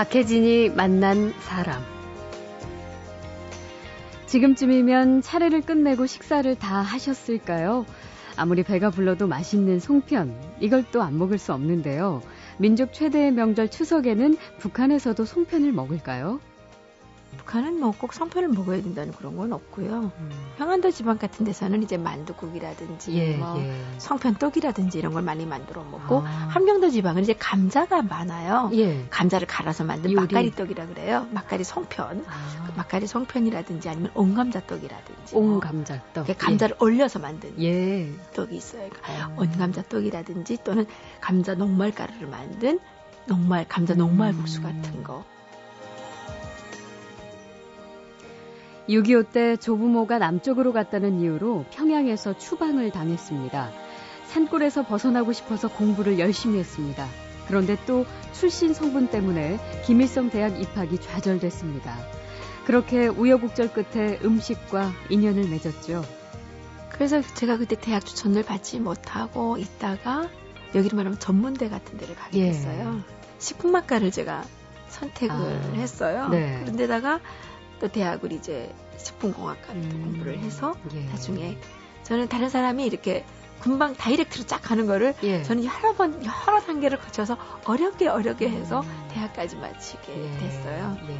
박혜진이 만난 사람. 지금쯤이면 차례를 끝내고 식사를 다 하셨을까요? 아무리 배가 불러도 맛있는 송편, 이걸 또 안 먹을 수 없는데요. 민족 최대의 명절 추석에는 북한에서도 송편을 먹을까요? 북한은 뭐 꼭 성편을 먹어야 된다는 그런 건 없고요. 음. 평안도 지방 같은 데서는 이제 만두국이라든지 예, 뭐 예. 성편떡이라든지 이런 걸 많이 만들어 먹고 아. 함경도 지방은 이제 감자가 많아요. 예. 감자를 갈아서 만든 요리. 막가리 떡이라 그래요. 막가리 성편, 아. 그 막가리 성편이라든지 아니면 온감자떡이라든지 뭐 온감자떡. 뭐 감자를 예. 올려서 만든 예. 떡이 있어요. 그러니까 아. 온감자떡이라든지 또는 감자 녹말가루를 만든 녹말 감자 녹말 국수 음. 같은 거. 6.25 때 조부모가 남쪽으로 갔다는 이유로 평양에서 추방을 당했습니다. 산골에서 벗어나고 싶어서 공부를 열심히 했습니다. 그런데 또 출신 성분 때문에 김일성 대학 입학이 좌절됐습니다. 그렇게 우여곡절 끝에 음식과 인연을 맺었죠. 그래서 제가 그때 대학 추천을 받지 못하고 있다가 여기로 말하면 전문대 같은 데를 가게 예. 됐어요. 식품학과를 제가 선택을 아, 했어요. 네. 그런데다가 또 대학을 이제 식품공학과 음, 공부를 해서 예. 나중에 저는 다른 사람이 이렇게 금방 다이렉트로 쫙 가는 거를 예. 저는 여러 번 여러 단계를 거쳐서 어렵게 어렵게 해서 음. 대학까지 마치게 예. 됐어요. 예.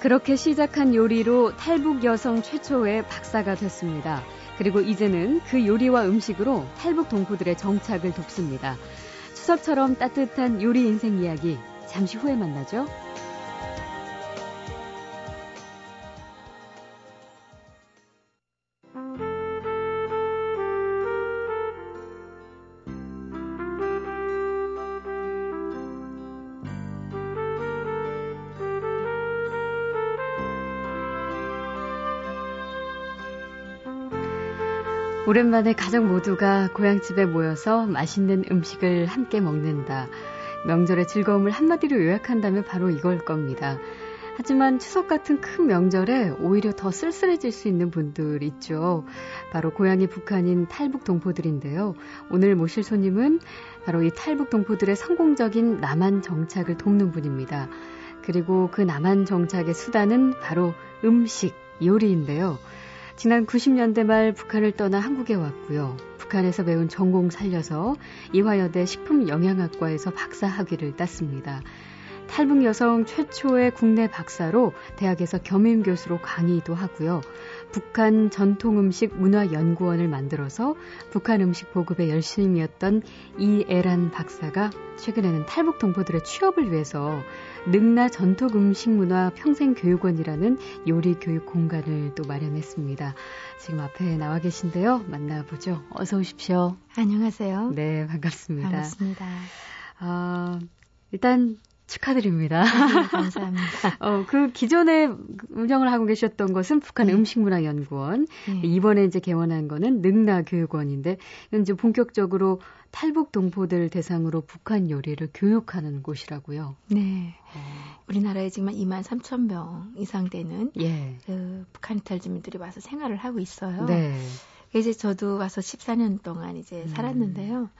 그렇게 시작한 요리로 탈북 여성 최초의 박사가 됐습니다. 그리고 이제는 그 요리와 음식으로 탈북 동포들의 정착을 돕습니다. 추석처럼 따뜻한 요리 인생 이야기 잠시 후에 만나죠. 오랜만에 가족 모두가 고향집에 모여서 맛있는 음식을 함께 먹는다. 명절의 즐거움을 한마디로 요약한다면 바로 이걸 겁니다. 하지만 추석 같은 큰 명절에 오히려 더 쓸쓸해질 수 있는 분들 있죠. 바로 고향이 북한인 탈북 동포들인데요. 오늘 모실 손님은 바로 이 탈북 동포들의 성공적인 남한 정착을 돕는 분입니다. 그리고 그 남한 정착의 수단은 바로 음식, 요리인데요. 지난 90년대 말 북한을 떠나 한국에 왔고요. 북한에서 배운 전공 살려서 이화여대 식품영양학과에서 박사 학위를 땄습니다. 탈북 여성 최초의 국내 박사로 대학에서 겸임 교수로 강의도 하고요. 북한 전통 음식 문화 연구원을 만들어서 북한 음식 보급에 열심이었던 이애란 박사가 최근에는 탈북 동포들의 취업을 위해서 능나 전통 음식 문화 평생 교육원이라는 요리 교육 공간을 또 마련했습니다. 지금 앞에 나와 계신데요. 만나보죠. 어서 오십시오. 안녕하세요. 네, 반갑습니다. 반갑습니다. 아, 일단 축하드립니다. 네, 감사합니다. 어, 그 기존에 운영을 하고 계셨던 것은 북한 네. 음식문화연구원. 네. 이번에 이제 개원한 거는 능나교육원인데, 이제 본격적으로 탈북 동포들 대상으로 북한 요리를 교육하는 곳이라고요. 네. 어. 우리나라에 지금 2만 3천 명 이상 되는 예. 그 북한 이탈 주민들이 와서 생활을 하고 있어요. 네. 이제 저도 와서 14년 동안 이제 음. 살았는데요.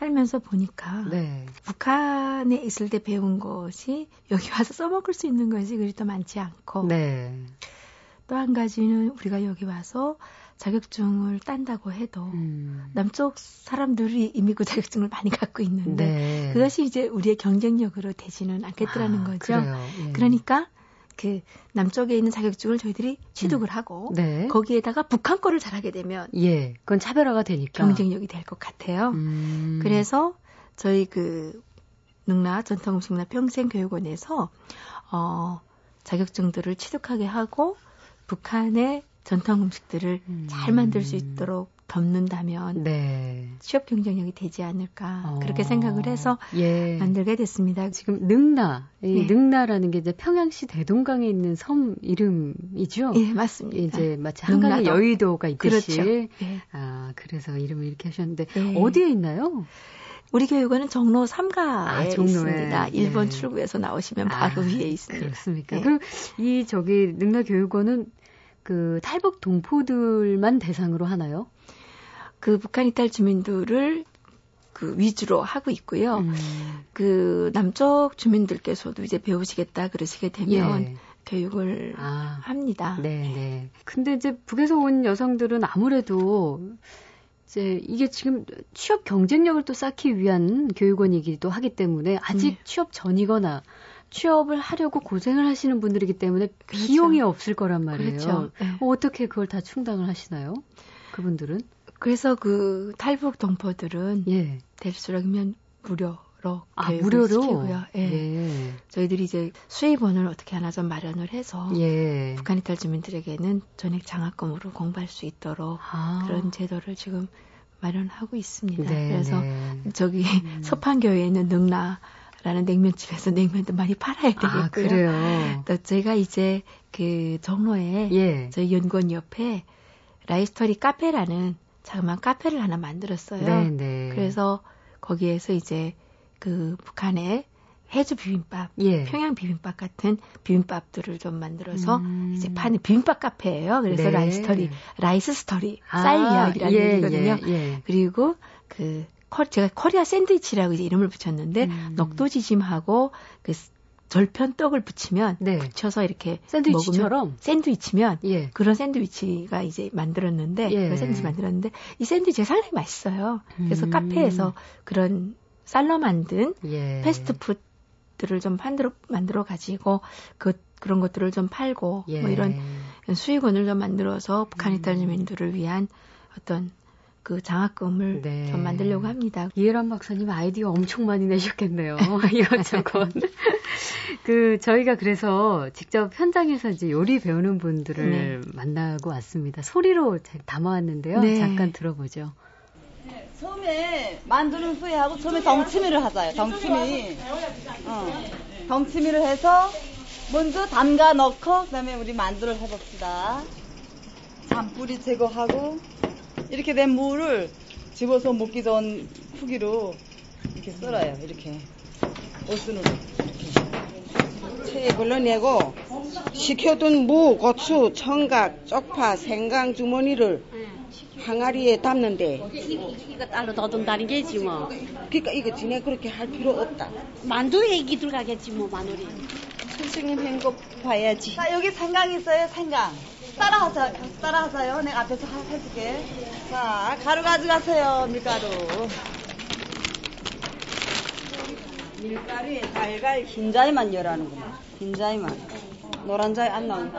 살면서 보니까 네. 북한에 있을 때 배운 것이 여기 와서 써먹을 수 있는 것이 그리 더 많지 않고 네. 또한 가지는 우리가 여기 와서 자격증을 딴다고 해도 음. 남쪽 사람들이 이미 그 자격증을 많이 갖고 있는데 네. 그것이 이제 우리의 경쟁력으로 되지는 않겠더라는 아, 거죠. 예. 그러니까 그 남쪽에 있는 자격증을 저희들이 취득을 음. 하고 네. 거기에다가 북한 거를 잘하게 되면 예, 그건 차별화가 되니까 경쟁력이 될 것 같아요. 음. 그래서 저희 그 능라 전통음식문화 평생교육원에서 어 자격증들을 취득하게 하고 북한의 전통 음식들을 음. 잘 만들 수 있도록 덮는다면 네. 취업 경쟁력이 되지 않을까 어. 그렇게 생각을 해서 예. 만들게 됐습니다. 지금 능나, 이 네. 능나라는 게 이제 평양시 대동강에 있는 섬 이름이죠. 예, 맞습니다. 이제 마치 한강에 여의도가 있듯이. 그렇죠. 예. 아, 그래서 이름을 이렇게 하셨는데 예. 어디에 있나요? 우리 교육원은 종로 3가에 아, 있습니다. 1번 네. 출구에서 나오시면 바로 아, 위에 있습니다. 그렇습니까? 네. 그럼 이 저기 능나 교육원은 그 탈북 동포들만 대상으로 하나요? 그 북한 이탈 주민들을 그 위주로 하고 있고요. 음. 그 남쪽 주민들께서도 이제 배우시겠다 그러시게 되면 예. 교육을 아, 합니다. 네, 네. 근데 이제 북에서 온 여성들은 아무래도 이제 이게 지금 취업 경쟁력을 또 쌓기 위한 교육원이기도 하기 때문에 아직 네. 취업 전이거나 취업을 하려고 고생을 하시는 분들이기 때문에 그렇죠. 비용이 없을 거란 말이에요. 그렇죠. 네. 어, 어떻게 그걸 다 충당을 하시나요? 그분들은? 그래서 그 탈북 동포들은 예. 될수록이면 무료로 아, 무료로 시키고요. 예. 예. 저희들이 이제 수입원을 어떻게 하나 좀 마련을 해서 예. 북한 이탈 주민들에게는 전액 장학금으로 공부할 수 있도록 아. 그런 제도를 지금 마련하고 있습니다. 네, 그래서 네. 저기 음. 서판교회에 있는 능라 라는 냉면집에서 냉면도 많이 팔아야 되겠고요. 아, 그래요. 또 제가 이제 그 종로에 예. 저희 연구원 옆에 라이스토리 카페라는 자그마한 카페를 하나 만들었어요. 네네. 네. 그래서 거기에서 이제 그 북한의 해주 비빔밥, 예. 평양 비빔밥 같은 비빔밥들을 좀 만들어서 음. 이제 파는 비빔밥 카페예요. 그래서 네. 라이스토리, rice story, 아, 쌀 이야기라는 예, 얘기거든요. 예, 예. 그리고 그 제가 코리아 샌드위치라고 이제 이름을 붙였는데 음. 녹두지짐하고 그 절편 떡을 붙이면 네. 붙여서 이렇게 샌드위치처럼 샌드위치면 예. 그런 샌드위치가 이제 만들었는데 예. 그 샌드위치 만들었는데 이 샌드위치가 상당히 맛있어요. 그래서 음. 카페에서 그런 쌀로 만든 예. 패스트푸드를 좀 만들어 만들어 가지고 그 그런 것들을 좀 팔고 뭐 예. 이런 수익원을 좀 만들어서 북한 이탈 음. 주민들을 위한 어떤 그 장학금을 네. 좀 만들려고 합니다. 이해란 박사님 아이디어 엄청 많이 내셨겠네요. 이것저것. 그 저희가 그래서 직접 현장에서 이제 요리 배우는 분들을 네. 만나고 왔습니다. 소리로 담아왔는데요. 네. 잠깐 들어보죠. 네, 처음에 만두는 후에 하고 처음에 덩치미를 하자요. 덩치미. 어. 덩치미를 해서 먼저 담가 넣고 그다음에 우리 만두를 해봅시다. 잔뿌리 제거하고 이렇게 된 무를 집어서 먹기 전 후기로 이렇게 썰어요. 이렇게 옷순으로 체에 걸러내고 식혀둔 무, 고추, 청각, 쪽파, 생강 주머니를 항아리에 담는데 이거 따로 더듬다는 게지 뭐. 그러니까 이거 지네 그렇게 할 필요 없다. 만두 얘기 들어가겠지 뭐 마늘이. 선생님 한거 봐야지. 자 여기 생강 있어요 생강. 따라하자, 따라하자요. 내가 앞에서 해줄게. 자, 가루 가져가세요, 밀가루. 밀가루에 달걀 흰자위만 열하는구나. 흰자위만. 노란 자위 안 사람.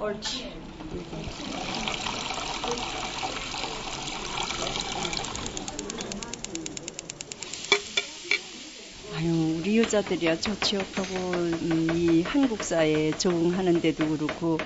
옳지. 아유, 우리 여자들이야 좋지 못하고 이 한국 사회에 적응하는데도 그렇고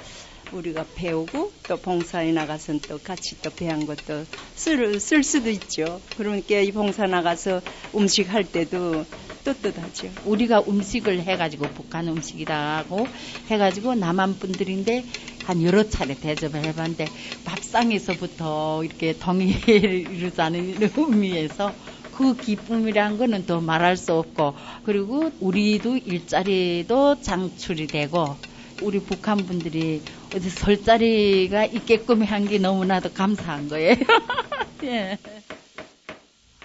우리가 배우고 또 봉사에 나가서 또 같이 또 배운 것도 쓸, 쓸 수도 있죠. 그러니까 이 봉사 나가서 음식 할 때도 떳떳하죠. 우리가 음식을 해가지고 북한 음식이다 하고 해가지고 남한 분들인데 한 여러 차례 대접을 해봤는데 밥상에서부터 이렇게 동의를 이루자는 의미에서 그 기쁨이란 거는 또 말할 수 없고 그리고 우리도 일자리도 장출이 되고 우리 북한 분들이 어디 설 자리가 있게끔 한 게 너무나도 감사한 거예요. 예.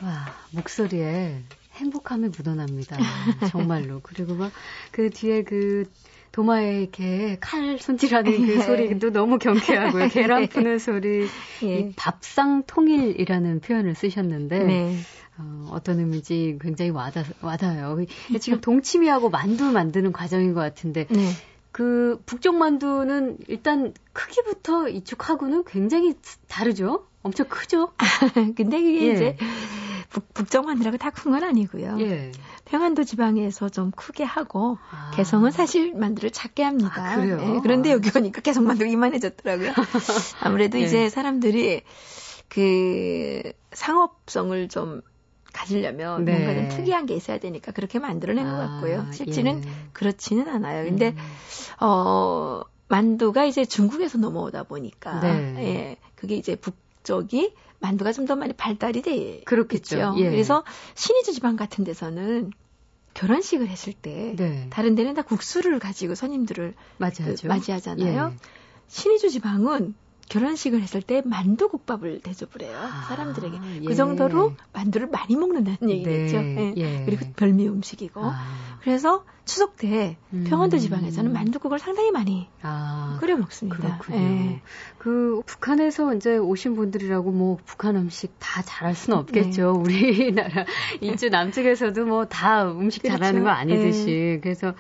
와, 목소리에 행복함이 묻어납니다. 정말로. 그리고 막 그 뒤에 그 도마에 이렇게 칼 손질하는 그 네. 소리도 너무 경쾌하고요. 계란 푸는 소리. 예. 이 밥상 통일이라는 표현을 쓰셨는데 네. 어, 어떤 의미인지 굉장히 와닿, 와닿아요. 지금 동치미하고 만두 만드는 과정인 것 같은데 네. 그 북쪽 만두는 일단 크기부터 이쪽하고는 굉장히 다르죠. 엄청 크죠. 근데 이게 예. 이제 북, 북쪽 만두라고 다 큰 건 아니고요. 예. 평안도 지방에서 좀 크게 하고 아. 개성은 사실 만두를 작게 합니다. 아, 그래요? 예, 그런데 여기 오니까 개성 만두가 이만해졌더라고요. 아무래도 예. 이제 사람들이 그 상업성을 좀 가지려면 네. 뭔가 좀 특이한 게 있어야 되니까 그렇게 만들어낸 아, 것 같고요. 실제는 예. 그렇지는 않아요. 근데 음. 어 만두가 이제 중국에서 넘어오다 보니까 네. 예, 그게 이제 북쪽이 만두가 좀 더 많이 발달이 돼 그렇겠죠. 예. 그래서 신의주 지방 같은 데서는 결혼식을 했을 때 네. 다른 데는 다 국수를 가지고 손님들을 그 맞이하죠. 그 맞이하잖아요. 예. 신의주 지방은 결혼식을 했을 때 만두국밥을 대접을 해요. 아, 사람들에게. 예. 그 정도로 만두를 많이 먹는다는 얘기겠죠. 네, 예. 예. 그리고 별미 음식이고. 아. 그래서 추석 때 음. 평안도 지방에서는 만두국을 상당히 많이 아, 끓여 먹습니다. 그렇군요. 예. 그 북한에서 이제 오신 분들이라고 뭐 북한 음식 다 잘할 수는 없겠죠. 네. 우리나라 이주 남쪽에서도 뭐 다 음식 그렇죠. 잘하는 거 아니듯이. 네. 그래서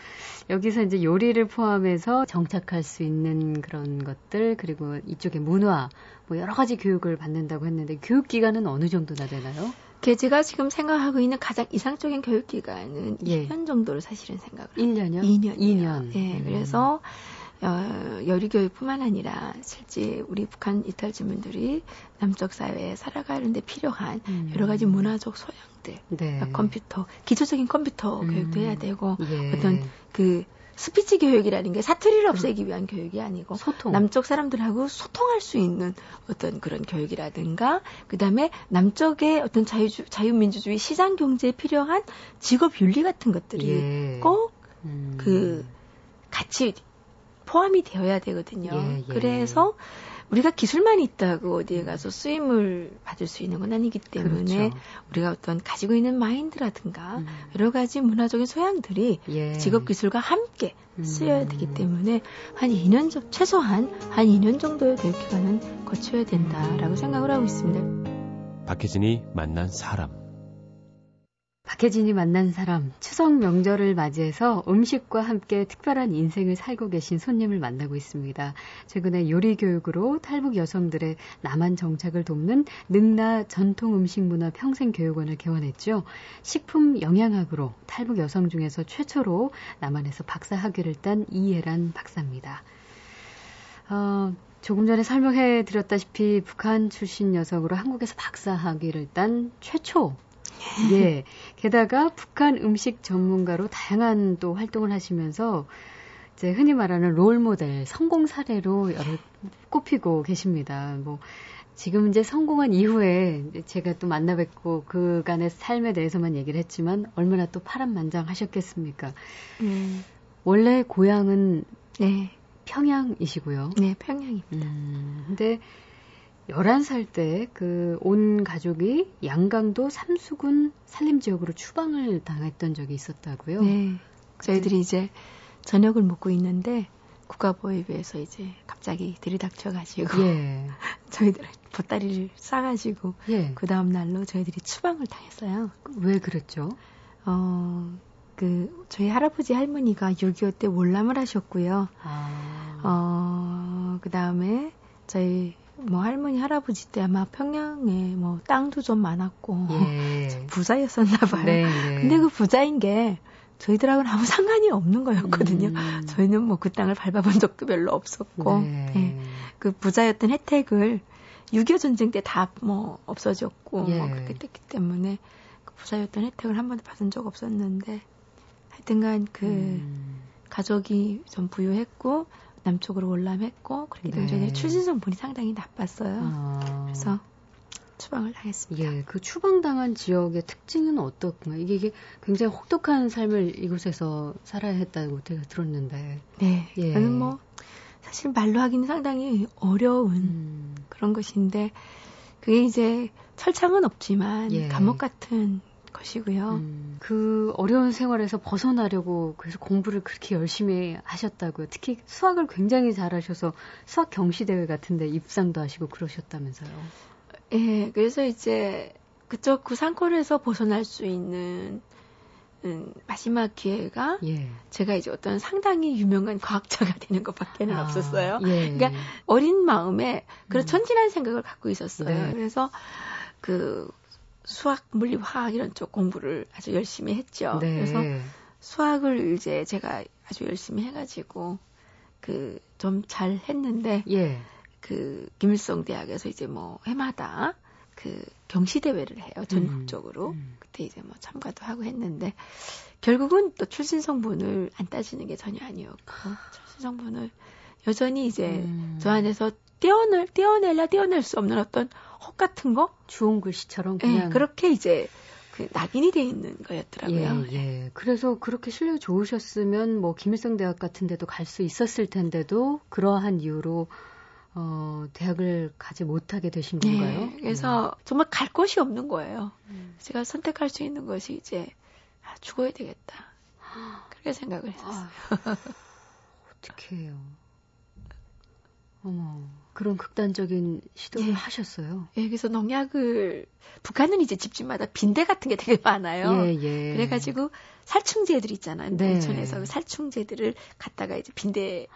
여기서 이제 요리를 포함해서 정착할 수 있는 그런 것들 그리고 이쪽의 문화 뭐 여러 가지 교육을 받는다고 했는데 교육 기간은 어느 정도나 되나요? 제가 지금 생각하고 있는 가장 이상적인 교육 기간은 예. 2년 정도로 사실은 생각을 1년요? 2년. 2년. 예. 음. 그래서 어, 여리교육뿐만 아니라 실제 우리 북한 이탈 주민들이 남쪽 사회에 살아가는데 필요한 음. 여러 가지 문화적 소양들, 네. 그러니까 컴퓨터, 기초적인 컴퓨터 음. 교육도 해야 되고 예. 어떤 그 스피치 교육이라는 게 사투리를 없애기 위한 교육이 아니고 소통. 남쪽 사람들하고 소통할 수 있는 어떤 그런 교육이라든가 그다음에 남쪽의 어떤 자유 자유민주주의 시장 경제에 필요한 직업 윤리 같은 것들이 예. 꼭그 음. 같이 포함이 되어야 되거든요. 예, 예. 그래서 우리가 기술만 있다고 어디에 가서 쓰임을 받을 수 있는 건 아니기 때문에 그렇죠. 우리가 어떤 가지고 있는 마인드라든가 음. 여러 가지 문화적인 소양들이 예. 직업 기술과 함께 쓰여야 되기 음. 때문에 한 2년 정 최소한 한 2년 정도의 교육 기간은 거쳐야 된다라고 생각을 하고 있습니다. 박혜진이 만난 사람 박혜진이 만난 사람, 추석 명절을 맞이해서 음식과 함께 특별한 인생을 살고 계신 손님을 만나고 있습니다. 최근에 요리 교육으로 탈북 여성들의 남한 정착을 돕는 능나 전통 음식 문화 평생 교육원을 개원했죠. 식품 영양학으로 탈북 여성 중에서 최초로 남한에서 박사 학위를 딴 이예란 박사입니다. 어, 조금 전에 설명해 드렸다시피 북한 출신 여성으로 한국에서 박사 학위를 딴 최초 예. 게다가 북한 음식 전문가로 다양한 또 활동을 하시면서 이제 흔히 말하는 롤 모델, 성공 사례로 여러 꼽히고 계십니다. 뭐 지금 이제 성공한 이후에 제가 또 만나 뵙고 그간의 삶에 대해서만 얘기를 했지만 얼마나 또 파란만장하셨겠습니까? 음. 원래 고향은 네. 평양이시고요. 네, 평양입니다. 음, 근데 11살 때 그 온 가족이 양강도 삼수군 산림 지역으로 추방을 당했던 적이 있었다고요. 네. 저희들이 이제 저녁을 먹고 있는데 국가보위부에서 이제 갑자기 들이닥쳐가지고 예. 저희들 보따리를 싸가지고 예. 그 다음 날로 저희들이 추방을 당했어요. 왜 그랬죠? 어, 그 저희 할아버지 할머니가 6.25 때 월남을 하셨고요. 아. 어, 그 다음에 저희 뭐 할머니 할아버지 때 아마 평양에 뭐 땅도 좀 많았고 예. 부자였었나 봐요. 네, 네. 근데 그 부자인 게 저희들하고는 아무 상관이 없는 거였거든요. 음. 저희는 뭐 그 땅을 밟아본 적도 별로 없었고 네. 네. 그 부자였던 혜택을 6.25 전쟁 때 다 뭐 없어졌고 예. 뭐 그렇게 됐기 때문에 그 부자였던 혜택을 한 번도 받은 적 없었는데 하여튼간 그 음. 가족이 좀 부유했고 남쪽으로 월남했고 그렇기 때문에 네. 출신 성 분이 상당히 나빴어요. 아. 그래서 추방을 당했습니다. 예, 그 추방당한 지역의 특징은 어떻군가요? 이게, 이게 굉장히 혹독한 삶을 이곳에서 살아야 했다고 제가 들었는데. 네, 예. 저는 뭐 사실 말로 하기는 상당히 어려운 음. 그런 것인데 그게 이제 철창은 없지만 예. 감옥 같은 것이고요. 음, 그 어려운 생활에서 벗어나려고 그래서 공부를 그렇게 열심히 하셨다고요. 특히 수학을 굉장히 잘하셔서 수학 경시대회 같은데 입상도 하시고 그러셨다면서요. 예, 그래서 이제 그쪽 구상골에서 벗어날 수 있는 음, 마지막 기회가 예. 제가 이제 어떤 상당히 유명한 과학자가 되는 것밖에는 아, 없었어요. 예. 그러니까 어린 마음에 그런 음. 천진한 생각을 갖고 있었어요. 네. 그래서 그 수학, 물리, 화학 이런 쪽 공부를 아주 열심히 했죠. 네. 그래서 수학을 이제 제가 아주 열심히 해가지고 그 좀 잘 했는데 예. 그 김일성 대학에서 이제 뭐 해마다 그 경시 대회를 해요 전국적으로 음, 음. 그때 이제 뭐 참가도 하고 했는데 결국은 또 출신 성분을 안 따지는 게 전혀 아니었고 출신 성분을 여전히 이제 음. 저 안에서 떼어낼 떼어낼라 떼어낼 수 없는 어떤 혹 같은 거 주홍 글씨처럼 예, 그냥 네, 그렇게 이제 그 낙인이 돼 있는 거였더라고요. 예, 예. 그래서 그렇게 실력이 좋으셨으면 뭐 김일성 대학 같은 데도 갈 수 있었을 텐데도 그러한 이유로 어, 대학을 가지 못하게 되신 네, 건가요? 네, 그래서 음. 정말 갈 곳이 없는 거예요. 음. 제가 선택할 수 있는 것이 이제 아, 죽어야 되겠다. 그렇게 생각을 했어요. 아, 어떻게 해요? 어머, 그런 극단적인 시도를 예. 하셨어요. 예, 그래서 농약을 북한은 이제 집집마다 빈대 같은 게 되게 많아요. 예, 예. 그래가지고 살충제들 있잖아요. 네. 농촌에서 살충제들을 갖다가 이제 빈대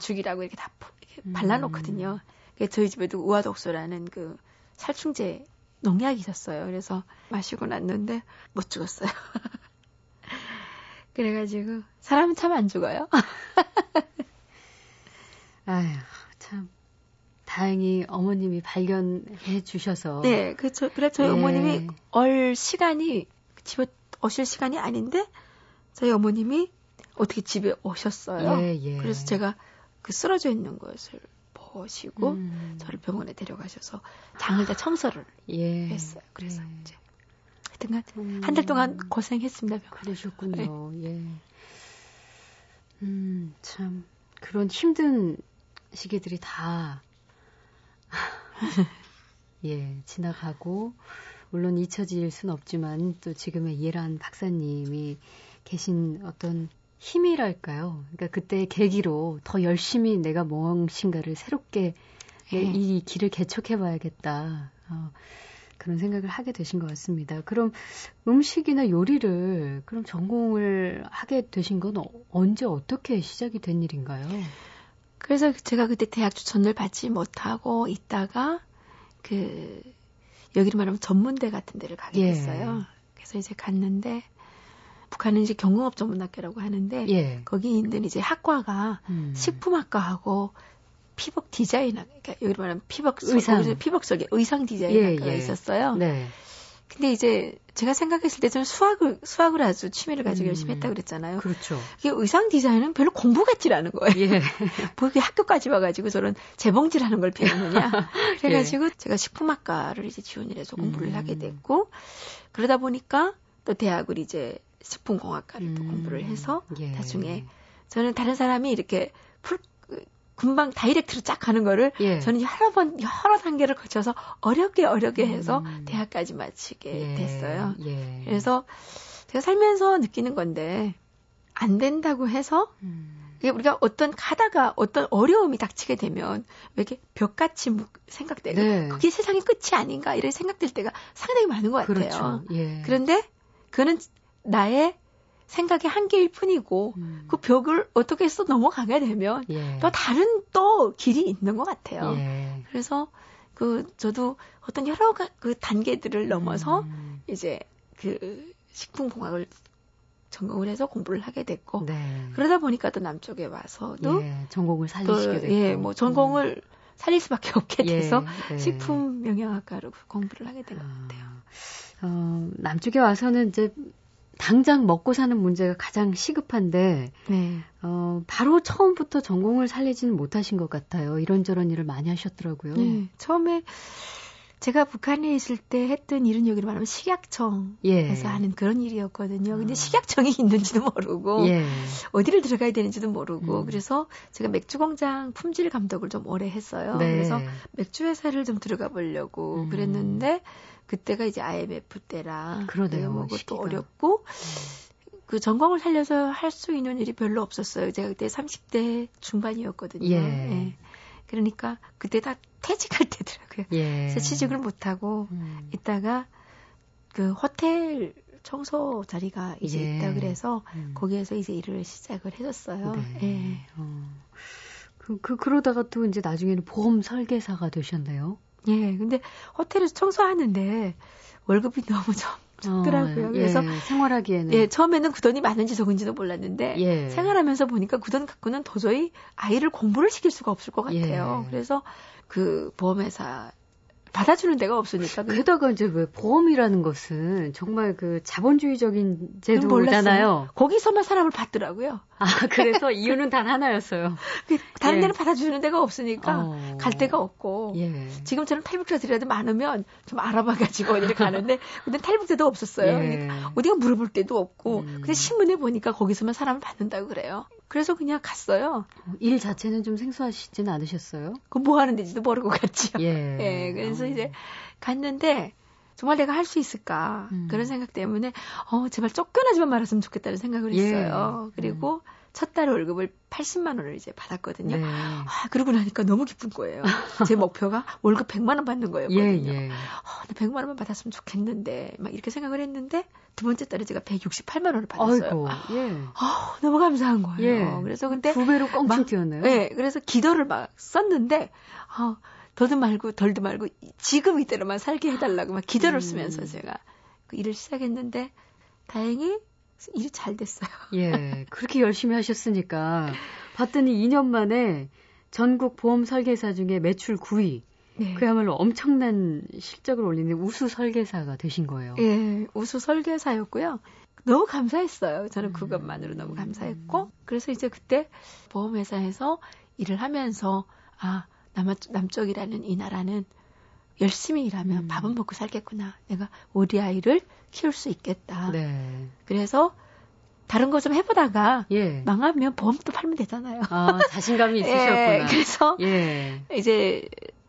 죽이라고 이렇게 다 이렇게 음. 발라놓거든요. 그래서 저희 집에도 우아독소라는 그 살충제 농약이 있었어요. 그래서 마시고 났는데 못 죽었어요. 그래가지고 사람은 참 안 죽어요. 아휴 참 다행히 어머님이 발견해 주셔서 네 그렇죠. 그래 저희 예. 어머님이 얼 시간이 집에 오실 시간이 아닌데 저희 어머님이 어떻게 집에 오셨어요. 예, 예. 그래서 제가 그 쓰러져 있는 것을 보시고 음. 저를 병원에 데려가셔서 장을 다 청소를 예. 했어요. 그래서 예. 이제 하여튼간 음. 한달 동안 고생했습니다. 그러셨군요. 네. 예. 음, 참 그런 힘든 시기들이 다 예, 지나가고 물론 잊혀질 순 없지만 또 지금의 이해란 박사님이 계신 어떤 힘이랄까요? 그러니까 그때 계기로 더 열심히 내가 무엇인가를 새롭게 네. 이 길을 개척해봐야겠다. 어, 그런 생각을 하게 되신 것 같습니다. 그럼 음식이나 요리를 그럼 전공을 하게 되신 건 어, 언제 어떻게 시작이 된 일인가요? 그래서 제가 그때 대학 추천을 받지 못하고 있다가 그 여기를 말하면 전문대 같은 데를 가게 예. 됐어요. 예. 그래서 이제 갔는데 북한은 이제 경공업 전문학교라고 하는데 예. 거기 있는 이제 학과가 음. 식품학과하고 피복 디자인, 그러니까 여기 말하면 피복 의상, 피복 속에 의상 디자인 예, 학과가 예. 있었어요. 네. 근데 이제 제가 생각했을 때 저는 수학을 수학을 아주 취미를 가지고 음, 열심히 했다 그랬잖아요. 그렇죠. 이게 의상 디자인은 별로 공부 같질 않은 거예요. 예. 뭐 이게 학교까지 와가지고 저런 재봉질하는 걸 배우느냐. 그래가지고 예. 제가 식품학과를 이제 지원을 해서 공부를 음. 하게 됐고 그러다 보니까 또 대학을 이제 식품공학과를 음. 또 공부를 해서 예. 나중에 저는 다른 사람이 이렇게 풀 금방 다이렉트로 쫙 가는 거를 예. 저는 여러 번 여러 단계를 거쳐서 어렵게 어렵게 해서 음. 대학까지 마치게 예. 됐어요. 예. 그래서 제가 살면서 느끼는 건데 안 된다고 해서 음. 우리가 어떤 가다가 어떤 어려움이 닥치게 되면 왜 이렇게 벽같이 생각되고 네. 그게 세상의 끝이 아닌가 이런 생각될 때가 상당히 많은 것 같아요. 그렇죠. 예. 그런데 그는 나의 생각의 한계일 뿐이고 음. 그 벽을 어떻게 해서 넘어가게 되면 예. 또 다른 또 길이 있는 것 같아요. 예. 그래서 그 저도 어떤 여러 그 단계들을 넘어서 음. 이제 그 식품공학을 전공을 해서 공부를 하게 됐고 네. 그러다 보니까 또 남쪽에 와서도 예, 전공을 살리시게 또, 됐고 예, 뭐 전공을 음. 살릴 수밖에 없게 예, 돼서 예, 식품 영양학과로 공부를 하게 된 것 같아요. 어, 남쪽에 와서는 이제 당장 먹고 사는 문제가 가장 시급한데 네. 어, 바로 처음부터 전공을 살리지는 못하신 것 같아요. 이런저런 일을 많이 하셨더라고요. 네. 처음에 제가 북한에 있을 때 했던 일은 여기로 말하면 식약청에서 예. 하는 그런 일이었거든요. 근데 아. 식약청이 있는지도 모르고 예. 어디를 들어가야 되는지도 모르고 음. 그래서 제가 맥주 공장 품질 감독을 좀 오래 했어요. 네. 그래서 맥주 회사를 좀 들어가 보려고 음. 그랬는데 그때가 이제 IMF 때라 그러네요. 뭐 그것도 어렵고 음. 그 전공을 살려서 할 수 있는 일이 별로 없었어요. 제가 그때 30대 중반이었거든요. 예. 예. 그러니까 그때 다 퇴직할 때더라고요. 예. 그래서 취직을 못 하고 음. 있다가 그 호텔 청소 자리가 이제 예. 있다 그래서 음. 거기에서 이제 일을 시작을 해줬어요. 네. 예. 어. 그, 그, 그러다가 또 이제 나중에는 보험 설계사가 되셨나요? 예, 근데 호텔에서 청소하는데 월급이 너무 좀 적더라고요. 어, 그래서 예, 생활하기에는 예, 처음에는 그 돈이 많은지 적은지도 몰랐는데 예. 생활하면서 보니까 그 돈 갖고는 도저히 아이를 공부를 시킬 수가 없을 것 같아요. 예. 그래서 그 보험회사 받아주는 데가 없으니까. 게다가 이제 왜 보험이라는 것은 정말 그 자본주의적인 제도잖아요. 거기서만 사람을 받더라고요. 아, 그래서 이유는 단 하나였어요. 그 다른 예. 데는 받아주는 데가 없으니까 어. 갈 데가 없고. 예. 지금처럼 탈북자들이라도 많으면 좀 알아봐가지고 어디를 가는데, 근데 탈북자도 없었어요. 예. 그러니까 어디가 물어볼 데도 없고, 음. 근데 신문에 보니까 거기서만 사람을 받는다고 그래요. 그래서 그냥 갔어요. 일 자체는 좀 생소하시지는 않으셨어요? 그 뭐 하는 데지도 모르고 갔죠. 예. 예 그래서 어. 이제 갔는데 정말 내가 할 수 있을까 음. 그런 생각 때문에 어 제발 쫓겨나지만 말았으면 좋겠다는 생각을 예. 했어요. 그리고 음. 첫 달 월급을 80만 원을 이제 받았거든요. 네. 아, 그러고 나니까 너무 기쁜 거예요. 제 목표가 월급 100만 원 받는 거였거든요. 예, 예. 아, 100만 원만 받았으면 좋겠는데 막 이렇게 생각을 했는데 두 번째 달에 제가 168만 원을 받았어요. 아이고, 예. 아, 너무 감사한 거예요. 예. 그래서 근데 두 배로 껑충 뛰었네요. 네, 그래서 기도를 막 썼는데 아, 더도 말고 덜도 말고 지금 이대로만 살게 해달라고 막 기도를 음. 쓰면서 제가 그 일을 시작했는데 다행히 일이 잘 됐어요. 예, 그렇게 열심히 하셨으니까 봤더니 2년 만에 전국 보험 설계사 중에 매출 9위. 네. 그야말로 엄청난 실적을 올리는 우수 설계사가 되신 거예요. 예, 우수 설계사였고요. 너무 감사했어요. 저는 그것만으로 너무 감사했고, 그래서 이제 그때 보험회사에서 일을 하면서, 아, 남, 남쪽이라는 이 나라는 열심히 일하면 음. 밥은 먹고 살겠구나. 내가 우리 아이를 키울 수 있겠다. 네. 그래서 다른 거 좀 해보다가 예. 망하면 보험도 팔면 되잖아요. 아, 자신감이 예, 있으셨구나. 예, 그래서 예. 이제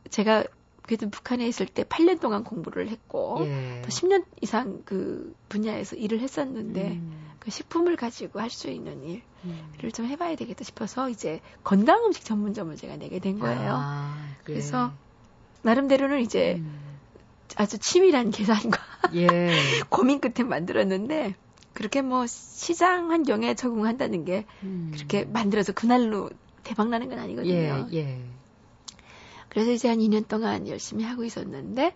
제가 그래도 북한에 있을 때 8년 동안 공부를 했고 예. 또 10년 이상 그 분야에서 일을 했었는데 음. 그 식품을 가지고 할 수 있는 일을 음. 좀 해봐야 되겠다 싶어서 이제 건강 음식 전문점을 제가 내게 된 거예요. 아, 예. 그래 서 나름대로는 이제 음. 아주 치밀한 계산과 예. 고민 끝에 만들었는데 그렇게 뭐 시장 환경에 적응한다는 게 음. 그렇게 만들어서 그날로 대박 나는 건 아니거든요. 예, 예. 그래서 이제 한 2년 동안 열심히 하고 있었는데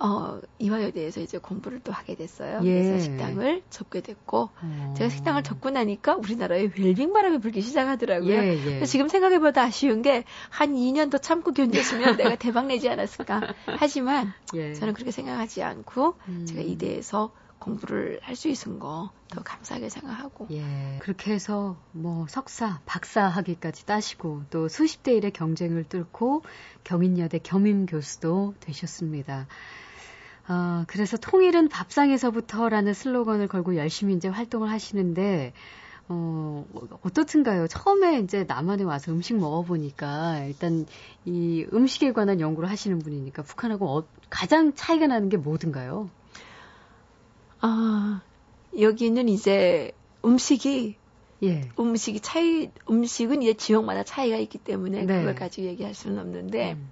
어, 이화여대에서 이제 공부를 또 하게 됐어요. 예. 그래서 식당을 접게 됐고, 어. 제가 식당을 접고 나니까 우리나라에 웰빙 바람이 불기 시작하더라고요. 예, 예. 지금 생각해보다 아쉬운 게 한 2년 더 참고 견뎠으면 내가 대박 내지 않았을까. 하지만 예. 저는 그렇게 생각하지 않고 음. 제가 이대에서 공부를 할 수 있은 거 더 감사하게 생각하고. 예. 그렇게 해서 뭐 석사, 박사 학위까지 따시고 또 수십 대 일의 경쟁을 뚫고 경인여대 겸임 교수도 되셨습니다. 어, 그래서 통일은 밥상에서부터라는 슬로건을 걸고 열심히 이제 활동을 하시는데, 어, 어떻든가요? 처음에 이제 남한에 와서 음식 먹어보니까 일단 이 음식에 관한 연구를 하시는 분이니까 북한하고 어, 가장 차이가 나는 게 뭐든가요? 아, 여기는 이제 음식이 예. 음식이 차이, 음식은 이제 지역마다 차이가 있기 때문에 네. 그걸 가지고 얘기할 수는 없는데, 음.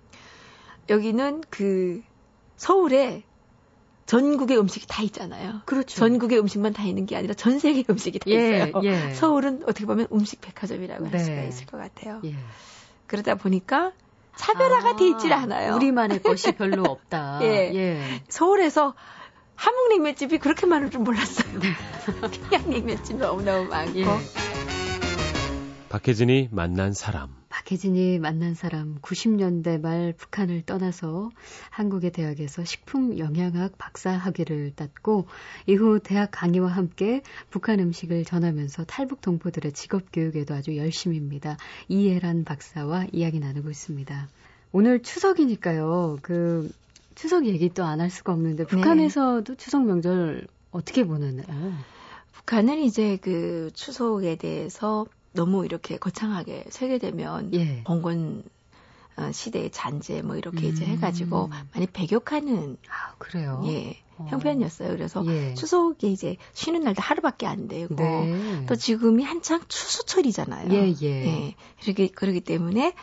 여기는 그 서울에 전국의 음식이 다 있잖아요. 그렇죠. 전국의 음식만 다 있는 게 아니라 전 세계 음식이 다 예, 있어요. 예. 서울은 어떻게 보면 음식 백화점이라고 네. 할 수가 있을 것 같아요. 예. 그러다 보니까 차별화가 아, 돼 있질 않아요. 우리만의 것이 별로 없다. 예. 예. 서울에서 함흥냉면집이 그렇게 많을 줄 몰랐어요. 네. 평양냉면집 너무너무 많고. 예. 박혜진이 만난 사람. 박혜진이 만난 사람 90년대 말 북한을 떠나서 한국의 대학에서 식품 영양학 박사 학위를 땄고 이후 대학 강의와 함께 북한 음식을 전하면서 탈북 동포들의 직업 교육에도 아주 열심입니다. 이예란 박사와 이야기 나누고 있습니다. 오늘 추석이니까요. 그 추석 얘기 또 안 할 수가 없는데 네. 북한에서도 네. 추석 명절 어떻게 보내나요? 북한은 이제 그 추석에 대해서 너무 이렇게 거창하게 설계되면 예. 봉건 어, 시대의 잔재 뭐 이렇게 음. 이제 해가지고 많이 배격하는 아 그래요 예 어. 형편이었어요. 그래서 예. 추석에 이제 쉬는 날도 하루밖에 안 되고 네. 또 지금이 한창 추수철이잖아요. 예 예. 예. 그러기 그러기 때문에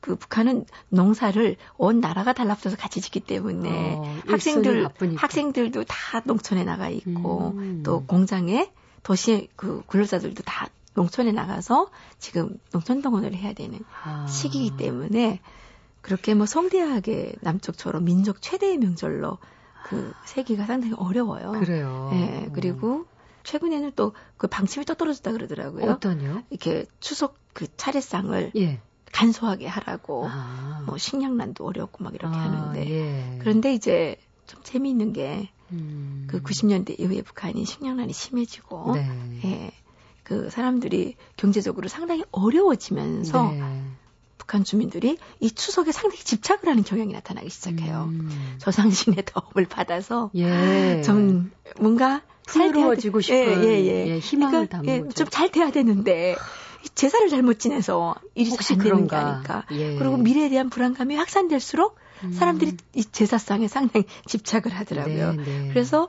그 북한은 농사를 온 나라가 달라붙어서 같이 짓기 때문에 어, 학생들 학생들도 다 농촌에 나가 있고 음. 또 공장에 도시 그 근로자들도 다 농촌에 나가서 지금 농촌 동원을 해야 되는 아. 시기이기 때문에 그렇게 뭐 성대하게 남쪽처럼 민족 최대의 명절로 그 세기가 상당히 어려워요. 그래요. 예. 그리고 최근에는 또 그 방침이 또 떨어졌다 그러더라고요. 어떠요? 이렇게 추석 그 차례상을 예. 간소하게 하라고 아. 뭐 식량난도 어렵고 막 이렇게 아, 하는데 예. 그런데 이제 좀 재미있는 게그 음. 90년대 그 이후에 북한이 식량난이 심해지고 네. 예. 그 사람들이 경제적으로 상당히 어려워지면서 네. 북한 주민들이 이 추석에 상당히 집착을 하는 경향이 나타나기 시작해요. 음. 저상신의 도움을 받아서 예. 좀 뭔가 풍요로워지고 싶은 예, 예, 예. 예 희망을 그러니까, 담은 예, 좀잘 돼야 되는데 제사를 잘못 지내서 일이 잘 되는 게 아닐까. 예. 그리고 미래에 대한 불안감이 확산될수록 음. 사람들이 이 제사상에 상당히 집착을 하더라고요. 네, 네. 그래서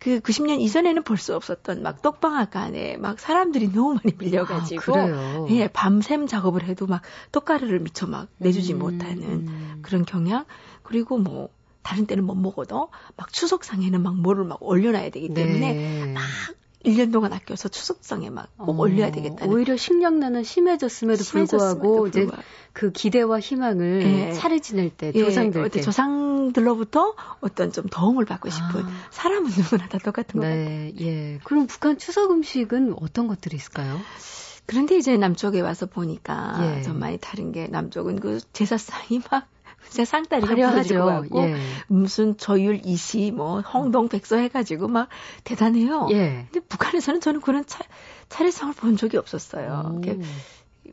그 90년 이전에는 볼 수 없었던 막 떡방학 안에 막 사람들이 너무 많이 밀려가지고 아, 예 밤샘 작업을 해도 막 떡가루를 미처 막 내주지 음, 못하는 음. 그런 경향 그리고 뭐 다른 때는 못 먹어도 막 추석 상에는 막 뭐를 막 올려놔야 되기 때문에 네. 막 1년 동안 아껴서 추석상에 막꼭 어, 올려야 되겠다는. 오히려 식량난은 심해졌음에도 불구하고 이제 그 기대와 희망을 예. 차례 지낼 때 예. 조상들 때 조상들로부터 어떤 좀 도움을 받고 싶은 아. 사람은 누구나 다 똑같은 네. 것 같아요. 예. 그럼 북한 추석 음식은 어떤 것들이 있을까요? 그런데 이제 남쪽에 와서 보니까 예. 좀 많이 다른 게 남쪽은 그 제사상이 막 진짜 상다리가 부러지고 하고 예. 무슨 저율 이시 뭐 홍동 백서 해가지고 막 대단해요. 예. 근데 북한에서는 저는 그런 차, 차례상을 본 적이 없었어요.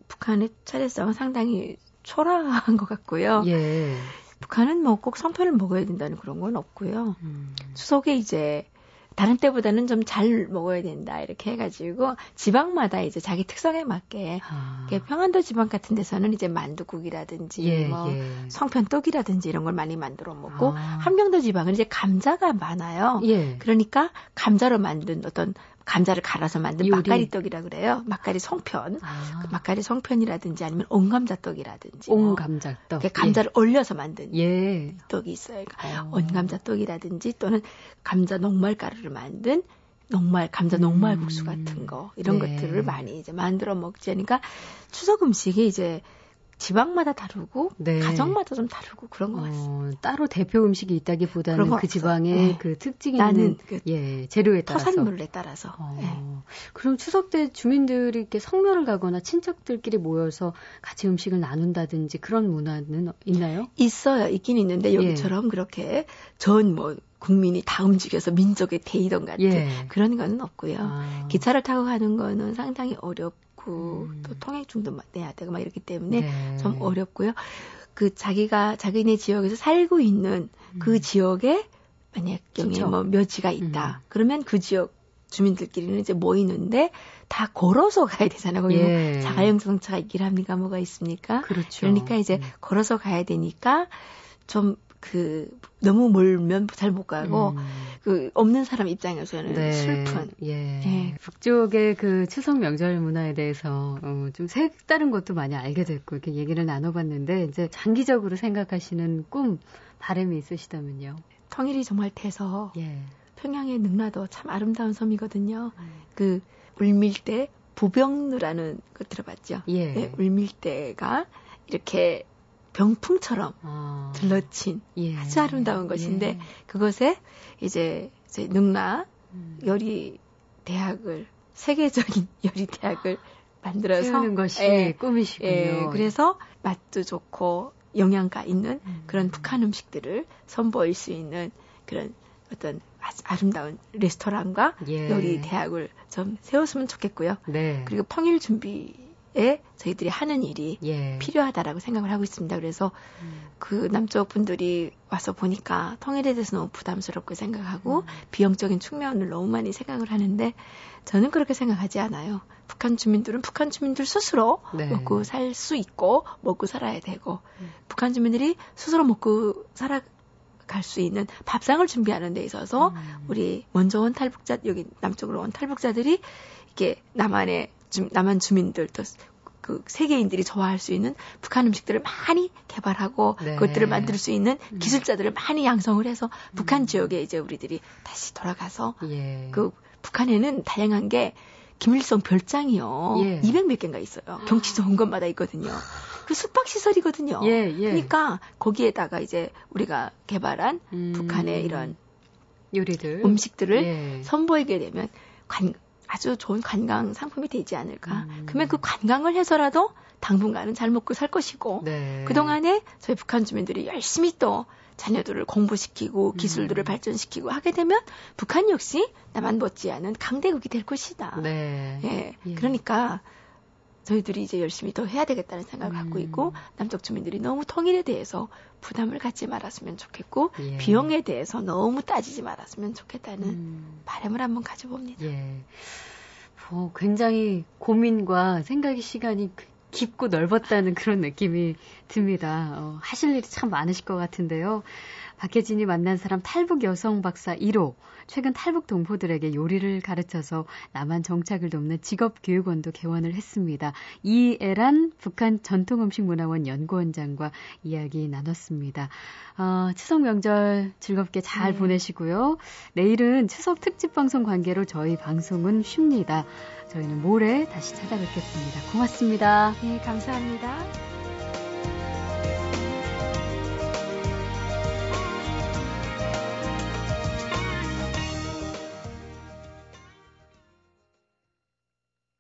북한의 차례상은 상당히 초라한 것 같고요. 예. 북한은 뭐 꼭 성편을 먹어야 된다는 그런 건 없고요. 음. 추석에 이제 다른 때보다는 좀 잘 먹어야 된다 이렇게 해가지고 지방마다 이제 자기 특성에 맞게 아. 평안도 지방 같은 데서는 이제 만두국이라든지 예, 뭐 예. 성편떡이라든지 이런 걸 많이 만들어 먹고 아. 함경도 지방은 이제 감자가 많아요. 예. 그러니까 감자로 만든 어떤 감자를 갈아서 만든 요리. 막가리 떡이라 그래요. 막가리 송편, 아. 그 막가리 송편이라든지 아니면 온감자 떡이라든지. 뭐 온감자떡. 뭐 감자를 예. 올려서 만든 예. 떡이 있어요. 그러니까 어. 온감자 떡이라든지 또는 감자 녹말 가루를 만든 녹말 감자 녹말 국수 같은 음. 거 이런 네. 것들을 많이 이제 만들어 먹지 않으니까 추석 음식이 이제 지방마다 다르고 네. 가정마다 좀 다르고 그런 것 어, 같습니다. 어, 따로 대표 음식이 있다기보다는 그 지방의 네. 그 특징이 있는 그 예, 재료에 따라서 토산물에 따라서. 어, 네. 그럼 추석 때 주민들이 이렇게 성묘를 가거나 친척들끼리 모여서 같이 음식을 나눈다든지 그런 문화는 있나요? 있어요. 있긴 있는데 여기처럼 예. 그렇게 전뭐 국민이 다 움직여서 민족의 대이동 같은 예. 그런 거는 없고요. 아. 기차를 타고 가는 거는 상당히 어렵고 있고 음. 또 통행증도 내야 되고 막 이렇기 때문에 네. 좀 어렵고요. 그 자기가 자기네 지역에서 살고 있는 그 음. 지역에 만약 경에 뭐 묘지가 있다. 음. 그러면 그 지역 주민들끼리는 이제 모이는데 다 걸어서 가야 되잖아요. 거기 뭐 예. 뭐 자가용성차가 있긴 합니까? 뭐가 있습니까? 그렇죠. 그러니까 이제 음. 걸어서 가야 되니까 좀 그 너무 멀면 잘 못 가고 음. 그 없는 사람 입장에서는 네. 슬픈. 예. 예. 북쪽의 그 추석 명절 문화에 대해서 어, 좀 색다른 것도 많이 알게 됐고 이렇게 얘기를 나눠봤는데 이제 장기적으로 생각하시는 꿈 바람이 있으시다면요. 통일이 정말 돼서 예. 평양의 능라도 참 아름다운 섬이거든요. 음. 그 울밀대 부병루라는 거 들어봤죠? 예. 네, 울밀대가 이렇게 병풍처럼 아. 들러친 예. 아주 아름다운 것인데 예. 그것에 이제 이제 음. 요리 대학을 세계적인 요리 대학을 만들어서 세우는 것이 예, 꿈이시군요. 예, 그래서 맛도 좋고 영양가 있는 음. 그런 북한 음식들을 선보일 수 있는 그런 어떤 아름다운 레스토랑과 예. 요리 대학을 좀 세웠으면 좋겠고요. 네. 그리고 평일 준비 에 저희들이 하는 일이 예. 필요하다라고 생각을 하고 있습니다. 그래서 음. 그 남쪽 분들이 와서 보니까 통일에 대해서 너무 부담스럽게 생각하고 음. 비용적인 측면을 너무 많이 생각을 하는데 저는 그렇게 생각하지 않아요. 북한 주민들은 북한 주민들 스스로 네. 먹고 살 수 있고 먹고 살아야 되고 음. 북한 주민들이 스스로 먹고 살아 갈수 있는 밥상을 준비하는 데 있어서 음. 우리 먼저 온 탈북자 여기 남쪽으로 온 탈북자들이 이게 남한의 주, 남한 주민들 또 그 세계인들이 좋아할 수 있는 북한 음식들을 많이 개발하고 네. 그것들을 만들 수 있는 음. 기술자들을 많이 양성을 해서 북한 음. 지역에 이제 우리들이 다시 돌아가서 예. 그 북한에는 다양한 게 김일성 별장이요. 예. 200몇 개인가 있어요. 경치 좋은 것마다 있거든요. 그 숙박 시설이거든요. 예, 예. 그러니까 거기에다가 이제 우리가 개발한 음. 북한의 이런 요리들 음식들을 예. 선보이게 되면 관, 아주 좋은 관광 상품이 되지 않을까. 음. 그러면 그 관광을 해서라도 당분간은 잘 먹고 살 것이고 네. 그동안에 저희 북한 주민들이 열심히 또 자녀들을 공부시키고 기술들을 음. 발전시키고 하게 되면 북한 역시 나만 못지않은 강대국이 될 것이다. 네. 예. 예. 그러니까 저희들이 이제 열심히 더 해야 되겠다는 생각을 음. 갖고 있고 남쪽 주민들이 너무 통일에 대해서 부담을 갖지 말았으면 좋겠고 예. 비용에 대해서 너무 따지지 말았으면 좋겠다는 음. 바람을 한번 가져봅니다. 예. 어, 굉장히 고민과 생각의 시간이 깊고 넓었다는 그런 느낌이 듭니다. 어, 하실 일이 참 많으실 것 같은데요. 박혜진이 만난 사람 탈북 여성 박사 1호. 최근 탈북 동포들에게 요리를 가르쳐서 남한 정착을 돕는 직업교육원도 개원을 했습니다. 이애란 북한 전통음식문화원 연구원장과 이야기 나눴습니다. 어, 추석 명절 즐겁게 잘 네. 보내시고요. 내일은 추석 특집 방송 관계로 저희 방송은 쉽니다. 저희는 모레 다시 찾아뵙겠습니다. 고맙습니다. 네, 감사합니다.